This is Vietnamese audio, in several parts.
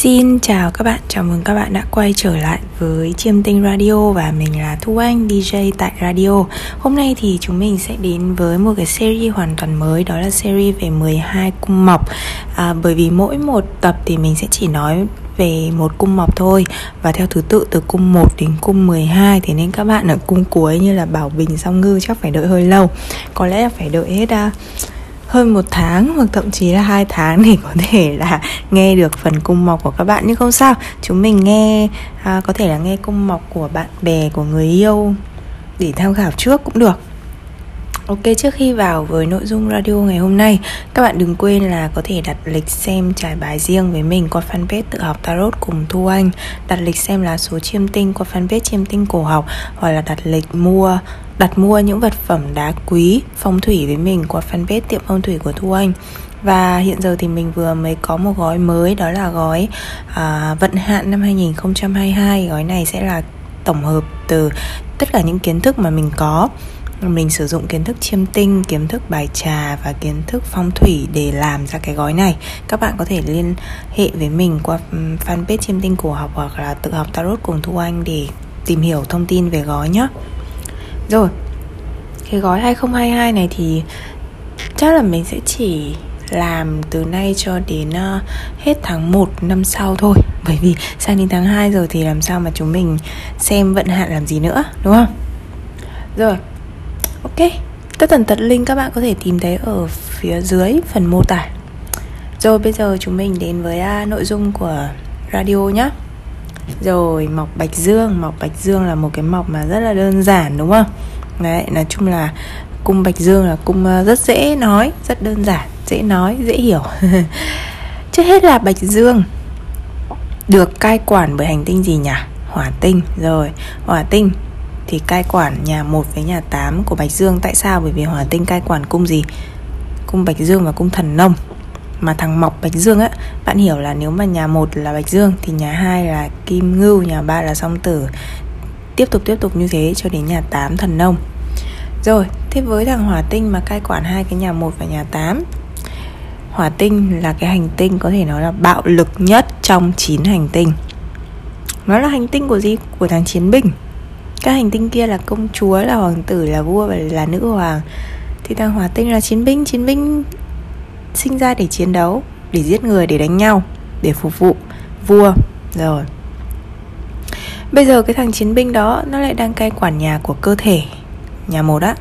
Xin chào các bạn, chào mừng các bạn đã quay trở lại với Chiêm Tinh Radio và mình là Thu Anh, DJ tại Radio. Hôm nay thì chúng mình sẽ đến với một cái series hoàn toàn mới đó là series về 12 cung mọc. À, bởi vì mỗi một tập thì mình sẽ chỉ nói về một cung mọc thôi và theo thứ tự từ cung 1 đến cung 12 thì nên các bạn ở cung cuối như là Bảo Bình, Song Ngư chắc phải đợi hơi lâu. Có lẽ là phải đợi hết uh, hơn một tháng hoặc thậm chí là hai tháng để có thể là nghe được phần cung mọc của các bạn nhưng không sao. Chúng mình nghe à, có thể là nghe cung mọc của bạn bè của người yêu để tham khảo trước cũng được. Ok, trước khi vào với nội dung radio ngày hôm nay, các bạn đừng quên là có thể đặt lịch xem trải bài riêng với mình qua fanpage tự học tarot cùng Thu Anh, đặt lịch xem lá số chiêm tinh qua fanpage chiêm tinh cổ học hoặc là đặt lịch mua đặt mua những vật phẩm đá quý phong thủy với mình qua fanpage tiệm phong thủy của Thu Anh. Và hiện giờ thì mình vừa mới có một gói mới đó là gói à, vận hạn năm 2022 gói này sẽ là tổng hợp từ tất cả những kiến thức mà mình có mình sử dụng kiến thức chiêm tinh kiến thức bài trà và kiến thức phong thủy để làm ra cái gói này. Các bạn có thể liên hệ với mình qua fanpage chiêm tinh cổ học hoặc là tự học tarot cùng thu anh để tìm hiểu thông tin về gói nhé rồi cái gói 2022 này thì chắc là mình sẽ chỉ làm từ nay cho đến uh, hết tháng 1 năm sau thôi. Bởi vì sang đến tháng 2 rồi thì làm sao mà chúng mình xem vận hạn làm gì nữa đúng không? Rồi Ok Tất tần tật link các bạn có thể tìm thấy ở phía dưới phần mô tả. Rồi bây giờ chúng mình đến với uh, nội dung của radio nhé rồi mọc bạch dương. Mọc bạch dương là một cái mọc mà rất là đơn giản đúng không? Đấy nói chung là cung bạch dương là cung à, rất dễ nói Rất đơn giản, dễ nói, dễ hiểu. Trước hết là bạch dương. Được cai quản bởi hành tinh gì nhỉ? Hỏa tinh. Rồi, hỏa tinh thì cai quản nhà 1 với nhà 8 của Bạch Dương. Tại sao? Bởi vì hỏa tinh cai quản cung gì? Cung Bạch Dương và cung thần nông. Mà thằng mọc bạch dương á, bạn hiểu là nếu mà nhà một là bạch dương thì nhà hai là kim ngưu, nhà ba là song tử. Tiếp tục tiếp tục như thế cho đến nhà 8 thần nông. Rồi, thế với thằng hỏa tinh mà cai quản hai cái nhà một và nhà 8 hỏa tinh là cái hành tinh có thể nói là bạo lực nhất trong 9 hành tinh. Nó là hành tinh của gì? Của thằng chiến binh các hành tinh kia là công chúa, là hoàng tử, là vua và là nữ hoàng. Thì thằng hỏa tinh là chiến binh chiến binh sinh ra để chiến đấu, để giết người, để đánh nhau, để phục vụ vua. Rồi. Bây giờ cái thằng chiến binh đó, nó lại đang cai quản nhà của cơ thể, nhà một á.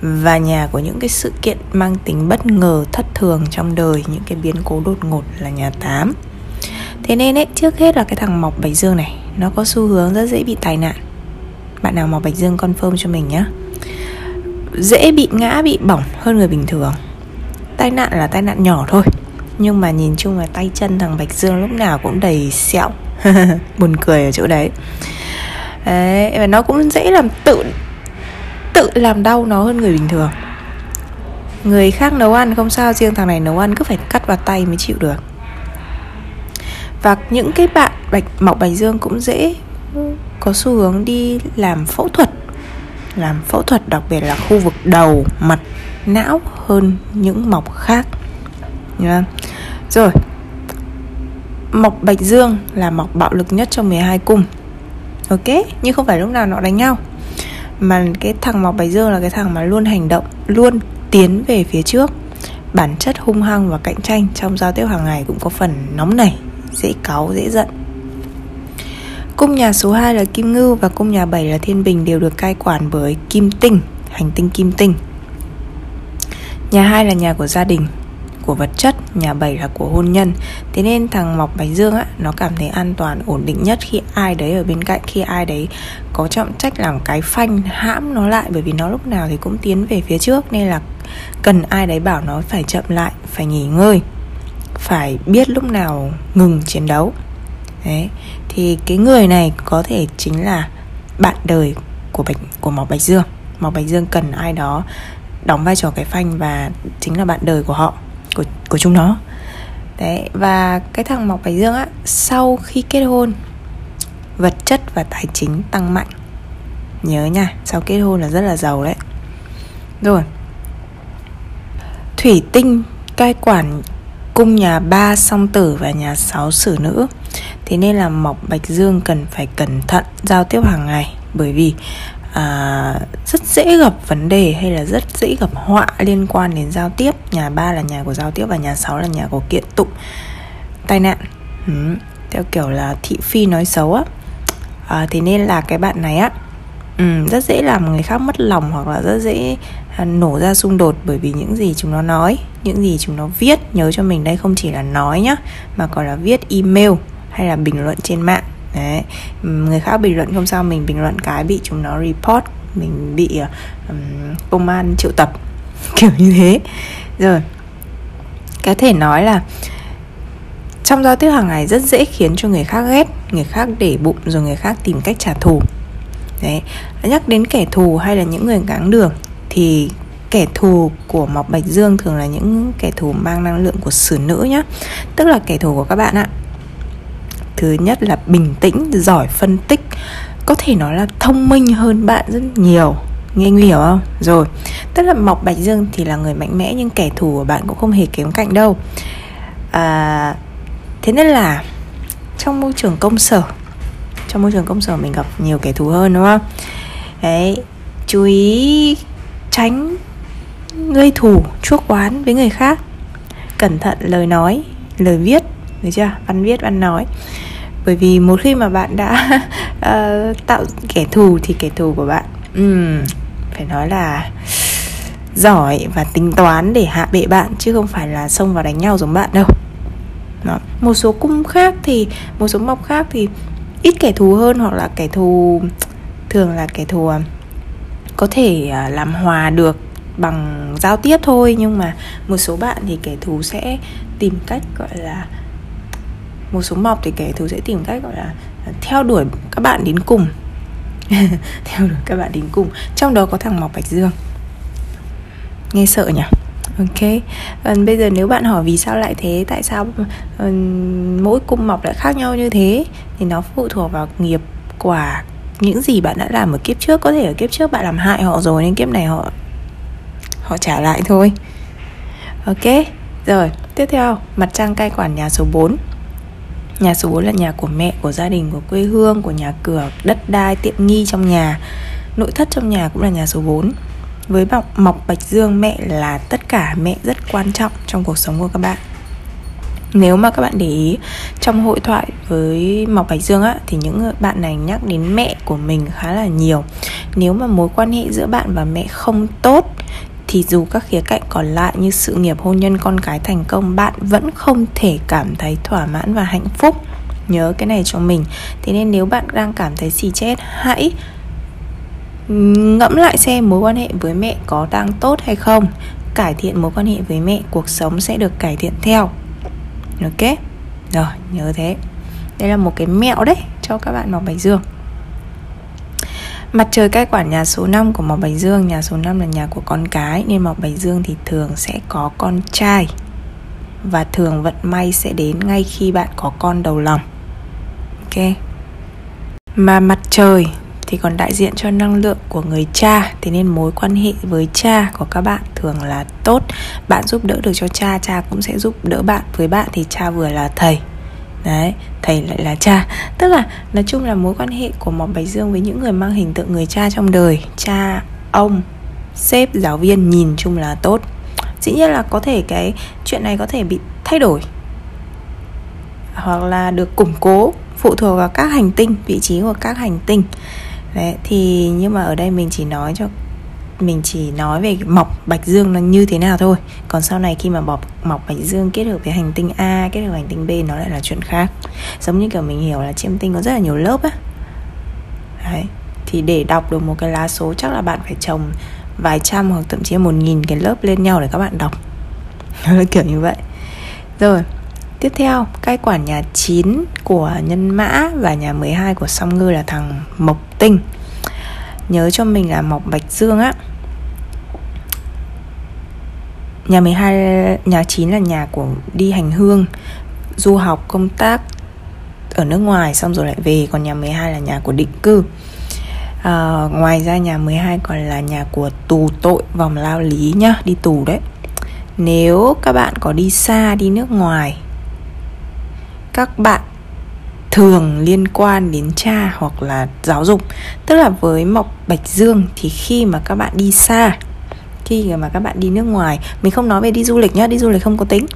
Và nhà của những cái sự kiện mang tính bất ngờ, thất thường trong đời, những cái biến cố đột ngột là nhà 8 thế nên ấy, trước hết là cái thằng mọc bạch dương này, nó có xu hướng rất dễ bị tai nạn bạn nào mọc bạch dương confirm cho mình nhé dễ bị ngã, bị bỏng hơn người bình thường. Tai nạn là tai nạn nhỏ thôi, nhưng mà nhìn chung là tay chân thằng bạch dương lúc nào cũng đầy sẹo, buồn cười ở chỗ đấy. Đấy, và nó cũng dễ làm tự tự làm đau nó hơn người bình thường. Người khác nấu ăn không sao, riêng thằng này nấu ăn cứ phải cắt vào tay mới chịu được. Và những cái bạn bạch mọc bạch dương cũng dễ có xu hướng đi làm phẫu thuật. Làm phẫu thuật đặc biệt là khu vực đầu, mặt, não hơn những mọc khác. Yeah. rồi, mọc bạch dương là mọc bạo lực nhất trong 12 cung. Ok? Nhưng không phải lúc nào nó đánh nhau. Mà cái thằng mọc bạch dương là cái thằng mà luôn hành động, luôn tiến về phía trước. Bản chất hung hăng và cạnh tranh trong giao tiếp hàng ngày cũng có phần nóng nảy, dễ cáu, dễ giận. Cung nhà số 2 là Kim Ngưu và cung nhà 7 là Thiên Bình đều được cai quản bởi Kim Tinh, hành tinh Kim Tinh. Nhà 2 là nhà của gia đình, của vật chất, nhà 7 là của hôn nhân. Thế nên thằng Mọc Bạch Dương á nó cảm thấy an toàn ổn định nhất khi ai đấy ở bên cạnh, khi ai đấy có trọng trách làm cái phanh hãm nó lại bởi vì nó lúc nào thì cũng tiến về phía trước nên là cần ai đấy bảo nó phải chậm lại, phải nghỉ ngơi, phải biết lúc nào ngừng chiến đấu. Đấy, thì cái người này có thể chính là bạn đời của bạch của mọc bạch dương. Mọc bạch dương cần ai đó đóng vai trò cái phanh và chính là bạn đời của họ của của chúng nó. Đấy và cái thằng mọc bạch dương á sau khi kết hôn vật chất và tài chính tăng mạnh. Nhớ nha sau kết hôn là rất là giàu đấy. Rồi thủy tinh cai quản cung nhà ba song tử và nhà sáu sử nữ. Thế nên là mộc bạch dương cần phải cẩn thận giao tiếp hàng ngày bởi vì à, rất dễ gặp vấn đề hay là rất dễ gặp họa liên quan đến giao tiếp. Nhà ba là nhà của giao tiếp và nhà sáu là nhà của kiện tụng tai nạn. Ừ, theo kiểu là thị phi nói xấu á. À, thế nên là cái bạn này á ừ, rất dễ làm người khác mất lòng hoặc là rất dễ À, nổ ra xung đột bởi vì những gì chúng nó nói những gì chúng nó viết nhớ cho mình đây không chỉ là nói nhá mà còn là viết email hay là bình luận trên mạng. Đấy người khác bình luận không sao mình bình luận cái bị chúng nó report mình bị um, công an triệu tập kiểu như thế. Rồi có thể nói là trong giao tiếp hàng ngày rất dễ khiến cho người khác ghét người khác để bụng rồi người khác tìm cách trả thù. Đấy nhắc đến kẻ thù hay là những người gắng đường thì kẻ thù của mọc bạch dương thường là những kẻ thù mang năng lượng của sử nữ nhá. Tức là kẻ thù của các bạn ạ. Thứ nhất là bình tĩnh giỏi phân tích. Có thể nói là thông minh hơn bạn rất nhiều. Nghe nguy hiểu không? Rồi. Tức là mọc bạch dương thì là người mạnh mẽ nhưng kẻ thù của bạn cũng không hề kém cạnh đâu. À, thế nên là trong môi trường công sở trong môi trường công sở mình gặp nhiều kẻ thù hơn đúng không? Đấy chú ý tránh gây thù chuốc oán với người khác. Cẩn thận lời nói lời viết được chưa? Văn viết văn nói. Bởi vì một khi mà bạn đã uh, tạo kẻ thù thì kẻ thù của bạn um, phải nói là giỏi và tính toán để hạ bệ bạn chứ không phải là xông vào đánh nhau giống bạn đâu. Đó. một số cung khác thì một số mộc khác thì ít kẻ thù hơn hoặc là kẻ thù thường là kẻ thù à, có thể à, làm hòa được bằng giao tiếp thôi nhưng mà một số bạn thì kẻ thù sẽ tìm cách gọi là một số mọc thì kẻ thù sẽ tìm cách gọi là à, theo đuổi các bạn đến cùng. Theo đuổi các bạn đến cùng. Trong đó có thằng mọc bạch dương. Nghe sợ nhỉ? Ok. Còn bây giờ nếu bạn hỏi vì sao lại thế tại sao uh, mỗi cung mọc lại khác nhau như thế thì nó phụ thuộc vào nghiệp quả những gì bạn đã làm ở kiếp trước có thể ở kiếp trước bạn làm hại họ rồi nên kiếp này họ họ trả lại thôi. Ok rồi tiếp theo mặt trăng cai quản nhà số 4 Nhà số 4 là nhà của mẹ, của gia đình, của quê hương, của nhà cửa, đất đai, tiện nghi trong nhà. Nội thất trong nhà cũng là nhà số 4 với mọc, mọc bạch dương mẹ là tất cả mẹ rất quan trọng trong cuộc sống của các bạn nếu mà các bạn để ý, trong hội thoại với mọc bạch dương á, thì những bạn này nhắc đến mẹ của mình khá là nhiều. Nếu mà mối quan hệ giữa bạn và mẹ không tốt, thì dù các khía cạnh còn lại như sự nghiệp hôn nhân con cái thành công, bạn vẫn không thể cảm thấy thỏa mãn và hạnh phúc. Nhớ cái này cho mình. Thế nên nếu bạn đang cảm thấy xì chết, hãy ngẫm lại xem mối quan hệ với mẹ có đang tốt hay không. Cải thiện mối quan hệ với mẹ, cuộc sống sẽ được cải thiện theo ok. Rồi, nhớ thế. Đây là một cái mẹo đấy cho các bạn mọc bạch dương. Mặt trời cai quản nhà số 5 của mọc Bạch Dương, Nhà số 5 là nhà của con cái, Nên mọc Bạch Dương thì thường sẽ có con trai. Và thường vận may sẽ đến ngay khi bạn có con đầu lòng. Ok. Mà mặt trời thì còn đại diện cho năng lượng của người cha. Thế nên mối quan hệ với cha của các bạn thường là tốt. Bạn giúp đỡ được cho cha cha cũng sẽ giúp đỡ bạn. Với bạn thì cha vừa là thầy. Đấy, thầy lại là cha. Tức là, nói chung là mối quan hệ của mọc bạch dương với những người mang hình tượng người cha trong đời, cha, ông, sếp, giáo viên nhìn chung là tốt. Dĩ nhiên là có thể cái chuyện này có thể bị thay đổi hoặc là được củng cố, phụ thuộc vào các hành tinh, vị trí của các hành tinh đấy, thì nhưng mà ở đây mình chỉ nói cho, mình chỉ nói về mọc bạch dương nó như thế nào thôi. Còn sau này khi mà bọc, mọc bạch dương kết hợp với hành tinh a, kết hợp với hành tinh b, nó lại là chuyện khác. Giống như kiểu mình hiểu là chiêm tinh có rất là nhiều lớp á. Đấy, thì để đọc được một cái lá số chắc là bạn phải trồng vài trăm hoặc thậm chí một nghìn cái lớp lên nhau để các bạn đọc. Nó kiểu như vậy. Rồi Tiếp theo, cai quản nhà 9 của nhân mã và nhà 12 của song ngư là thằng Mộc Tinh. Nhớ cho mình là Mộc Bạch Dương á. Nhà 12, nhà 9 là nhà của đi hành hương Du học, công tác ở nước ngoài xong rồi lại về. Còn nhà 12 là nhà của định cư. À, Ngoài ra nhà 12 còn là nhà của tù tội vòng lao lý nhá Đi tù đấy. Nếu các bạn có đi xa đi nước ngoài các bạn thường liên quan đến cha hoặc là giáo dục, tức là với mộc bạch dương thì khi mà các bạn đi xa, khi mà các bạn đi nước ngoài, mình không nói về đi du lịch nhá, đi du lịch không có tính,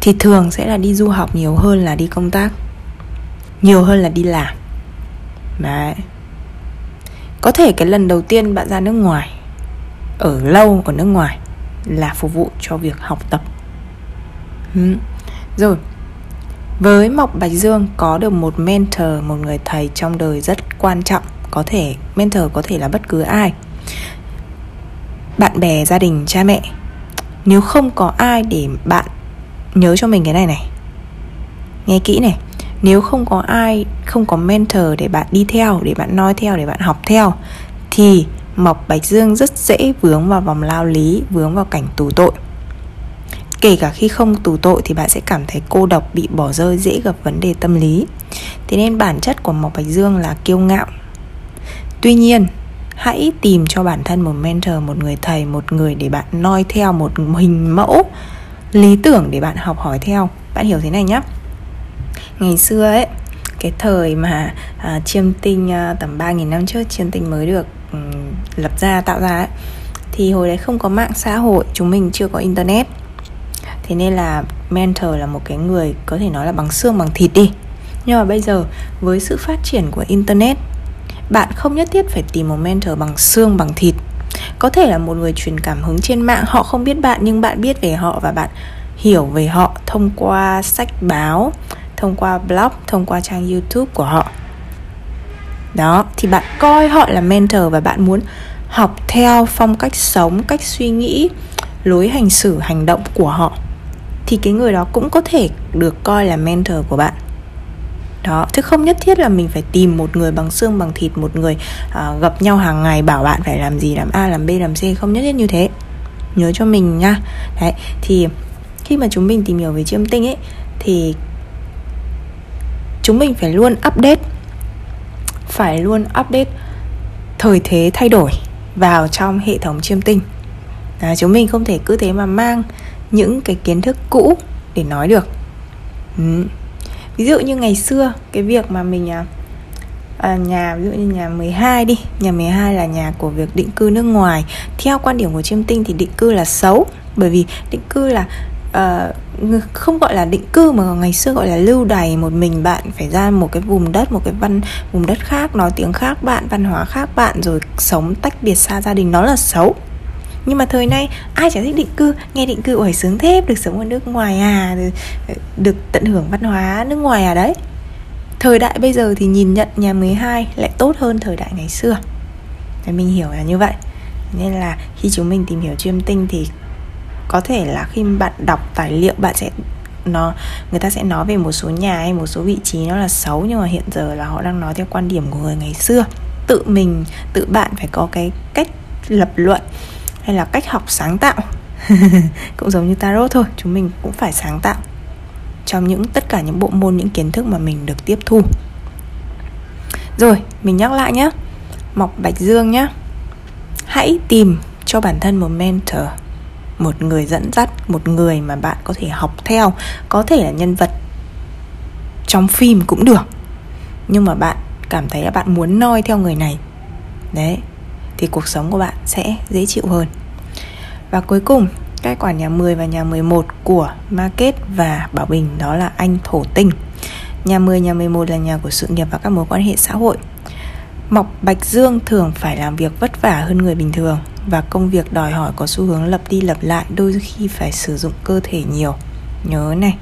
thì thường sẽ là đi du học nhiều hơn là đi công tác, nhiều hơn là đi làm. Đấy. Có thể cái lần đầu tiên bạn ra nước ngoài, ở lâu ở nước ngoài là phục vụ cho việc học tập. Ừ. rồi với Mộc Bạch Dương có được một mentor, một người thầy trong đời rất quan trọng Có thể, mentor có thể là bất cứ ai. Bạn bè, gia đình, cha mẹ. Nếu không có ai để bạn nhớ cho mình cái này này. Nghe kỹ này. Nếu không có ai, không có mentor để bạn đi theo, để bạn noi theo, để bạn học theo Thì Mộc Bạch Dương rất dễ vướng vào vòng lao lý, vướng vào cảnh tù tội kể cả khi không tù tội thì bạn sẽ cảm thấy cô độc bị bỏ rơi dễ gặp vấn đề tâm lý. Thế nên bản chất của mộc bạch dương là kiêu ngạo. Tuy nhiên hãy tìm cho bản thân một mentor một người thầy một người để bạn noi theo một hình mẫu lý tưởng để bạn học hỏi theo. Bạn hiểu thế này nhé ngày xưa ấy cái thời mà à, chiêm tinh à, tầm 3.000 năm trước chiêm tinh mới được um, lập ra tạo ra ấy, thì hồi đấy không có mạng xã hội chúng mình chưa có internet thế nên là mentor là một cái người có thể nói là bằng xương, bằng thịt đi. Nhưng mà bây giờ, với sự phát triển của internet, bạn không nhất thiết phải tìm một mentor bằng xương, bằng thịt. Có thể là một người truyền cảm hứng trên mạng, họ không biết bạn, nhưng bạn biết về họ và bạn hiểu về họ thông qua sách báo, thông qua blog, thông qua trang youtube của họ. Đó, thì bạn coi họ là mentor và bạn muốn học theo phong cách sống, cách suy nghĩ, lối hành xử, hành động của họ thì cái người đó cũng có thể được coi là mentor của bạn. Đó chứ không nhất thiết là mình phải tìm một người bằng xương bằng thịt một người uh, gặp nhau hàng ngày bảo bạn phải làm gì làm a làm b làm c không nhất thiết như thế. Nhớ cho mình nha. Đấy thì khi mà chúng mình tìm hiểu về chiêm tinh ấy thì chúng mình phải luôn update phải luôn update thời thế thay đổi vào trong hệ thống chiêm tinh. À, chúng mình không thể cứ thế mà mang những cái kiến thức cũ để nói được. Ừ. ví dụ như ngày xưa cái việc mà mình à, à, nhà ví dụ như nhà 12 đi nhà 12 là nhà của việc định cư nước ngoài. Theo quan điểm của chiêm tinh thì định cư là xấu bởi vì định cư là uh, không gọi là định cư mà ngày xưa gọi là lưu đày một mình bạn phải ra một cái vùng đất một cái văn vùng đất khác nói tiếng khác bạn văn hóa khác bạn rồi sống tách biệt xa gia đình nó là xấu nhưng mà thời nay, ai chả thích định cư, nghe định cư ổi sướng thế, được sống ở nước ngoài à được tận hưởng văn hóa nước ngoài à đấy. Thời đại bây giờ thì nhìn nhận nhà 12 lại tốt hơn thời đại ngày xưa. Để mình hiểu là như vậy. Nên là khi chúng mình tìm hiểu chiêm tinh thì có thể là khi bạn đọc tài liệu, bạn sẽ nó, người ta sẽ nói về một số nhà hay một số vị trí nó là xấu, nhưng mà hiện giờ là họ đang nói theo quan điểm của người ngày xưa. Tự mình, tự bạn phải có cái cách lập luận hay là cách học sáng tạo? Cũng giống như tarot thôi, chúng mình cũng phải sáng tạo trong những, tất cả những bộ môn, những kiến thức mà mình được tiếp thu. Rồi, mình nhắc lại nhé mọc bạch dương nhé hãy tìm cho bản thân một mentor, một người dẫn dắt, một người mà bạn có thể học theo, có thể là nhân vật trong phim cũng được. Nhưng mà bạn cảm thấy là bạn muốn noi theo người này. Đấy thì cuộc sống của bạn sẽ dễ chịu hơn. Và cuối cùng, cai quả nhà 10 và nhà 11 của Market và Bảo Bình đó là anh Thổ Tinh. Nhà 10, nhà 11 là nhà của sự nghiệp và các mối quan hệ xã hội. Mộc Bạch Dương thường phải làm việc vất vả hơn người bình thường và công việc đòi hỏi có xu hướng lập đi lập lại đôi khi phải sử dụng cơ thể nhiều nhớ này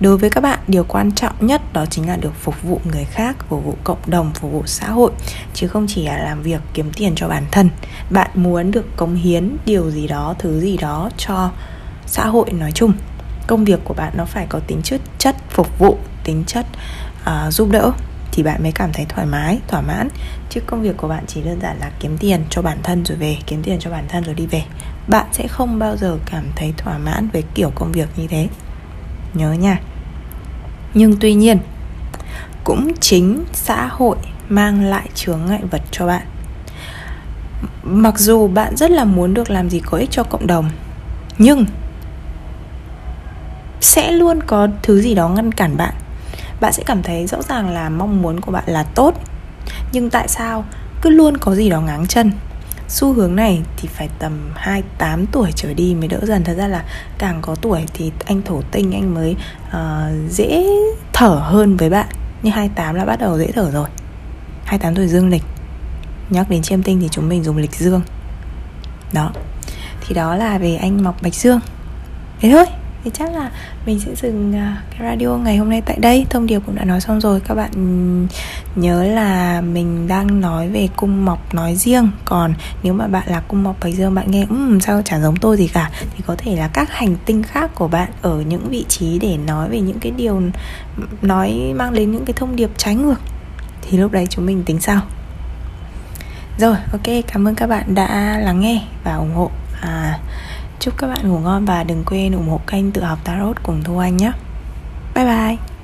đối với các bạn điều quan trọng nhất đó chính là được phục vụ người khác phục vụ cộng đồng phục vụ xã hội chứ không chỉ là làm việc kiếm tiền cho bản thân. Bạn muốn được cống hiến điều gì đó thứ gì đó cho xã hội nói chung. Công việc của bạn nó phải có tính chất chất phục vụ tính chất uh, giúp đỡ thì bạn mới cảm thấy thoải mái thỏa mãn. Chứ công việc của bạn chỉ đơn giản là kiếm tiền cho bản thân rồi về kiếm tiền cho bản thân rồi đi về. Bạn sẽ không bao giờ cảm thấy thỏa mãn với kiểu công việc như thế nhớ nha. Nhưng tuy nhiên, cũng chính xã hội mang lại chướng ngại vật cho bạn. Mặc dù bạn rất là muốn được làm gì có ích cho cộng đồng, nhưng sẽ luôn có thứ gì đó ngăn cản bạn. Bạn sẽ cảm thấy rõ ràng là mong muốn của bạn là tốt, nhưng tại sao cứ luôn có gì đó ngáng chân? Xu hướng này thì phải tầm 28 tuổi trở đi mới đỡ dần. Thật ra là càng có tuổi thì anh thổ tinh anh mới uh, dễ thở hơn với bạn. Nhưng 28 là bắt đầu dễ thở rồi. 28 tuổi dương lịch. Nhắc đến chiêm tinh thì chúng mình dùng lịch dương. Đó. Thì đó là về anh Mọc Bạch Dương. Thế thôi thì chắc là mình sẽ dừng à, cái radio ngày hôm nay tại đây. Thông điệp cũng đã nói xong rồi. Các bạn nhớ là mình đang nói về cung mọc nói riêng. Còn nếu mà bạn là cung mọc bạch dương bạn nghe um, sao chả giống tôi gì cả? Thì có thể là các hành tinh khác của bạn ở những vị trí để nói về những cái điều nói mang đến những cái thông điệp trái ngược. Thì lúc đấy chúng mình tính sao rồi ok cảm ơn các bạn đã lắng nghe và ủng hộ à, Chúc các bạn ngủ ngon và đừng quên ủng hộ kênh tự học Tarot cùng Thu Anh nhé. Bye bye!